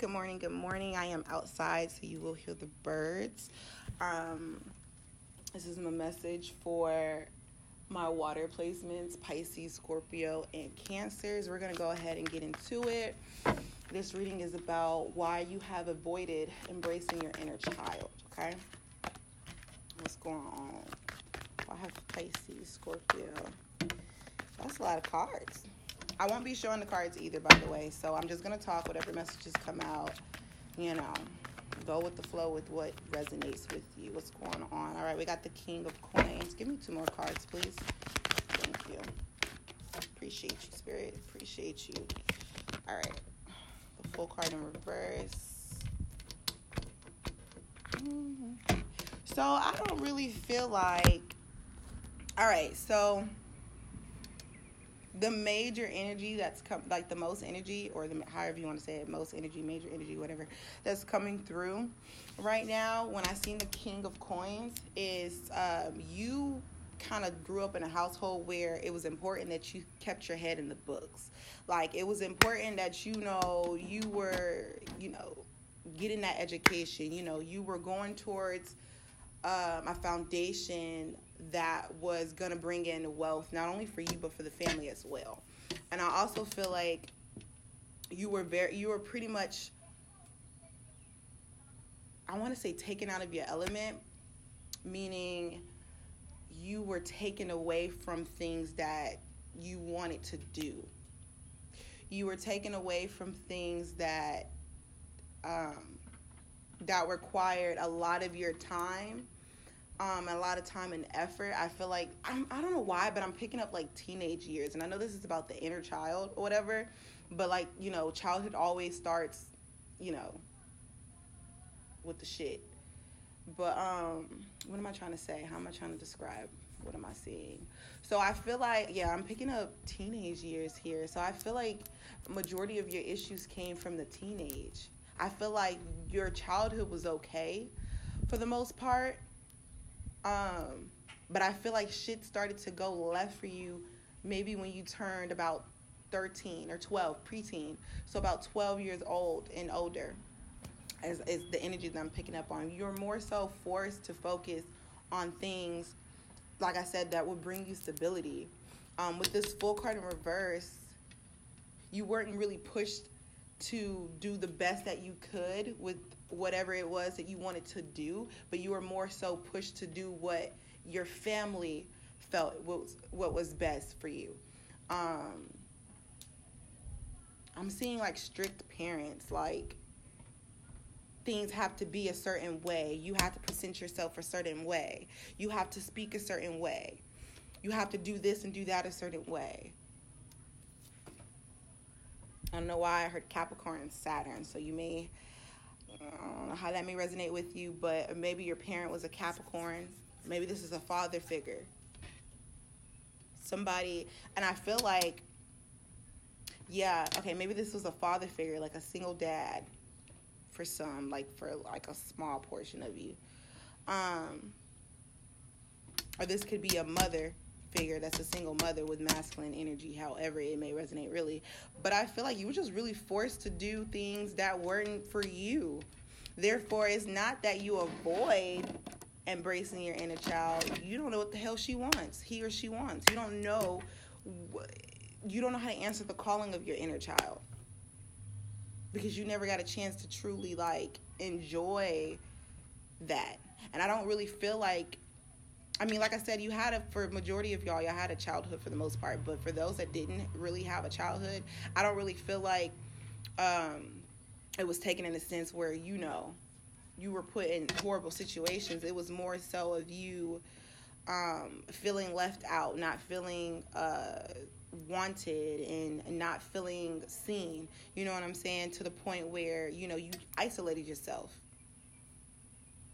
Good morning, good morning. I am outside, so you will hear the birds. Um, this is my message for my water placements Pisces, Scorpio, and Cancers. We're going to go ahead and get into it. This reading is about why you have avoided embracing your inner child, okay? What's going on? I have Pisces, Scorpio. That's a lot of cards. I won't be showing the cards either, by the way. So I'm just gonna talk whatever messages come out. You know, go with the flow with what resonates with you. What's going on? All right, we got the King of Coins. Give me two more cards, please. Thank you. Appreciate you, Spirit. Appreciate you. All right, the Fool card in reverse. Mm-hmm. So I don't really feel like. All right, so the major energy that's come like the most energy or the however you want to say it most energy major energy whatever that's coming through right now when i seen the king of coins is um, you kind of grew up in a household where it was important that you kept your head in the books. Like it was important that you know you were you know getting that education you know you were going towards um, a foundation that was going to bring in wealth not only for you but for the family as well. And i also feel like you were very you were pretty much i want to say taken out of your element meaning you were taken away from things that you wanted to do. You were taken away from things that um, that required a lot of your time um, a lot of time and effort. I feel like I'm, I don't know why, but I'm picking up like teenage years, and I know this is about the inner child or whatever, but like you know, childhood always starts, you know, with the shit. But um, what am I trying to say? How am I trying to describe? What am I seeing? So I feel like yeah, I'm picking up teenage years here. So I feel like majority of your issues came from the teenage. I feel like your childhood was okay for the most part um, but I feel like shit started to go left for you maybe when you turned about 13 or 12, preteen. So about 12 years old and older is, the energy that I'm picking up on. You're more so forced to focus on things, like I said, that will bring you stability. Um, with this Fool card in reverse, you weren't really pushed to do the best that you could with whatever it was that you wanted to do, but you were more so pushed to do what your family felt was what was best for you. Um, I'm seeing like strict parents, like things have to be a certain way. You have to present yourself a certain way. You have to speak a certain way. You have to do this and do that a certain way. I don't know why I heard Capricorn and Saturn, so you may I don't know how that may resonate with you, but maybe your parent was a Capricorn. Maybe this is a father figure. Somebody, and I feel like, yeah, okay, maybe this was a father figure, like a single dad for some, like for like a small portion of you. Um, or this could be a mother figure that's a single mother with masculine energy, however it may resonate really. But I feel like you were just really forced to do things that weren't for you. Therefore, it's not that you avoid embracing your inner child. You don't know what the hell she wants, he or she wants. You don't know you don't know how to answer the calling of your inner child. Because you never got a chance to truly like enjoy that. And I don't really feel like I mean, like I said, you had a for majority of y'all, y'all had a childhood for the most part. But for those that didn't really have a childhood, I don't really feel like um, it was taken in a sense where you know you were put in horrible situations. It was more so of you um, feeling left out, not feeling uh, wanted, and not feeling seen. You know what I'm saying? To the point where you know you isolated yourself.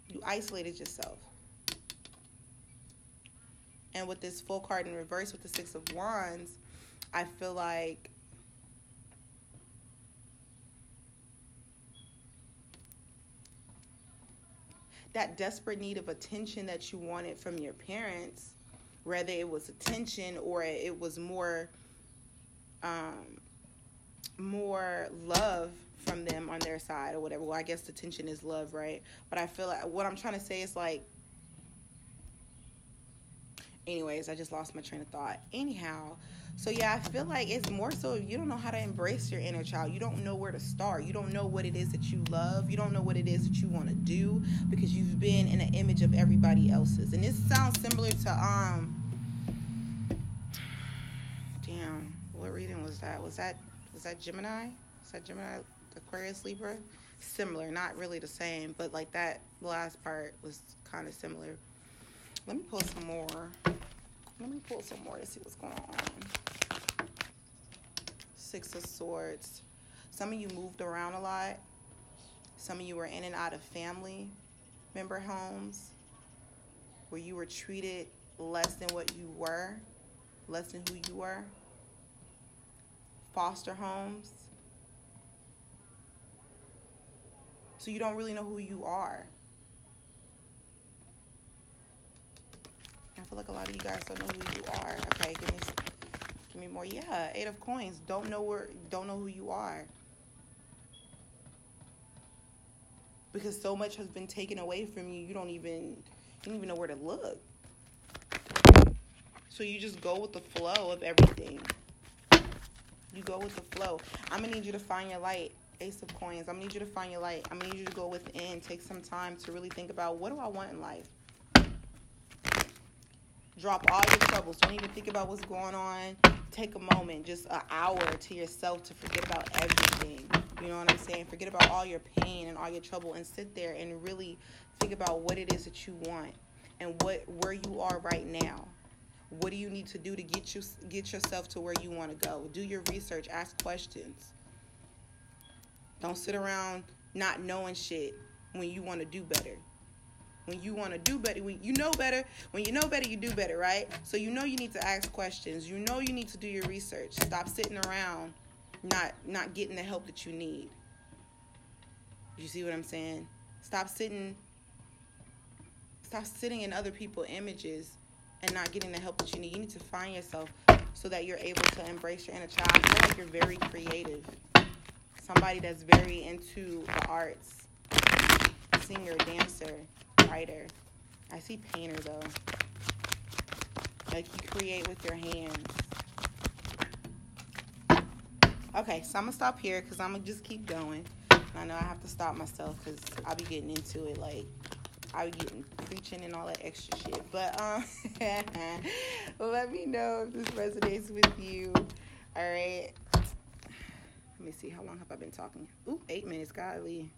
You isolated yourself. And with this Fool card in reverse with the Six of Wands, I feel like that desperate need of attention that you wanted from your parents, whether it was attention or it was more um, more love from them on their side or whatever. Well, I guess attention is love, right? But I feel like what I'm trying to say is like anyways, I just lost my train of thought. Anyhow, so yeah, I feel like it's more so you don't know how to embrace your inner child. You don't know where to start. You don't know what it is that you love. You don't know what it is that you want to do because you've been in an image of everybody else's. And this sounds similar to um damn, what reading was that? Was that was that Gemini? Is that Gemini Aquarius Libra? Similar, not really the same, but like that last part was kind of similar. Let me pull some more. Let me pull some more to see what's going on. Six of Swords. Some of you moved around a lot. Some of you were in and out of family member homes where you were treated less than what you were, less than who you were. Foster homes. So you don't really know who you are. Feel like a lot of you guys don't know who you are. Okay, give me, give me more. Yeah, eight of coins. Don't know where, don't know who you are. Because so much has been taken away from you, you don't even, you don't even know where to look. So you just go with the flow of everything. You go with the flow. I'm gonna need you to find your light. Ace of coins. I'm gonna need you to find your light. I'm gonna need you to go within, take some time to really think about what do I want in life drop all your troubles. Don't even think about what's going on. Take a moment, just an hour to yourself to forget about everything. You know what I'm saying? Forget about all your pain and all your trouble and sit there and really think about what it is that you want and what where you are right now. What do you need to do to get you get yourself to where you want to go? Do your research, ask questions. Don't sit around not knowing shit when you want to do better when you want to do better when you know better when you know better you do better right? So you know you need to ask questions. You know you need to do your research. Stop sitting around not not getting the help that you need. You see what i'm saying? Stop sitting stop sitting in other people's images and not getting the help that you need. You need to find yourself so that you're able to embrace your inner child. I feel like you're very creative. Somebody that's very into the arts. Singer dancer writer. I see painter though. Like you create with your hands. Okay, so I'm gonna stop here because I'm gonna just keep going. I know I have to stop myself because I'll be getting into it like I'll be getting preaching and all that extra shit. But um, let me know if this resonates with you. All right. Let me see how long have I been talking? Ooh, eight minutes. Golly.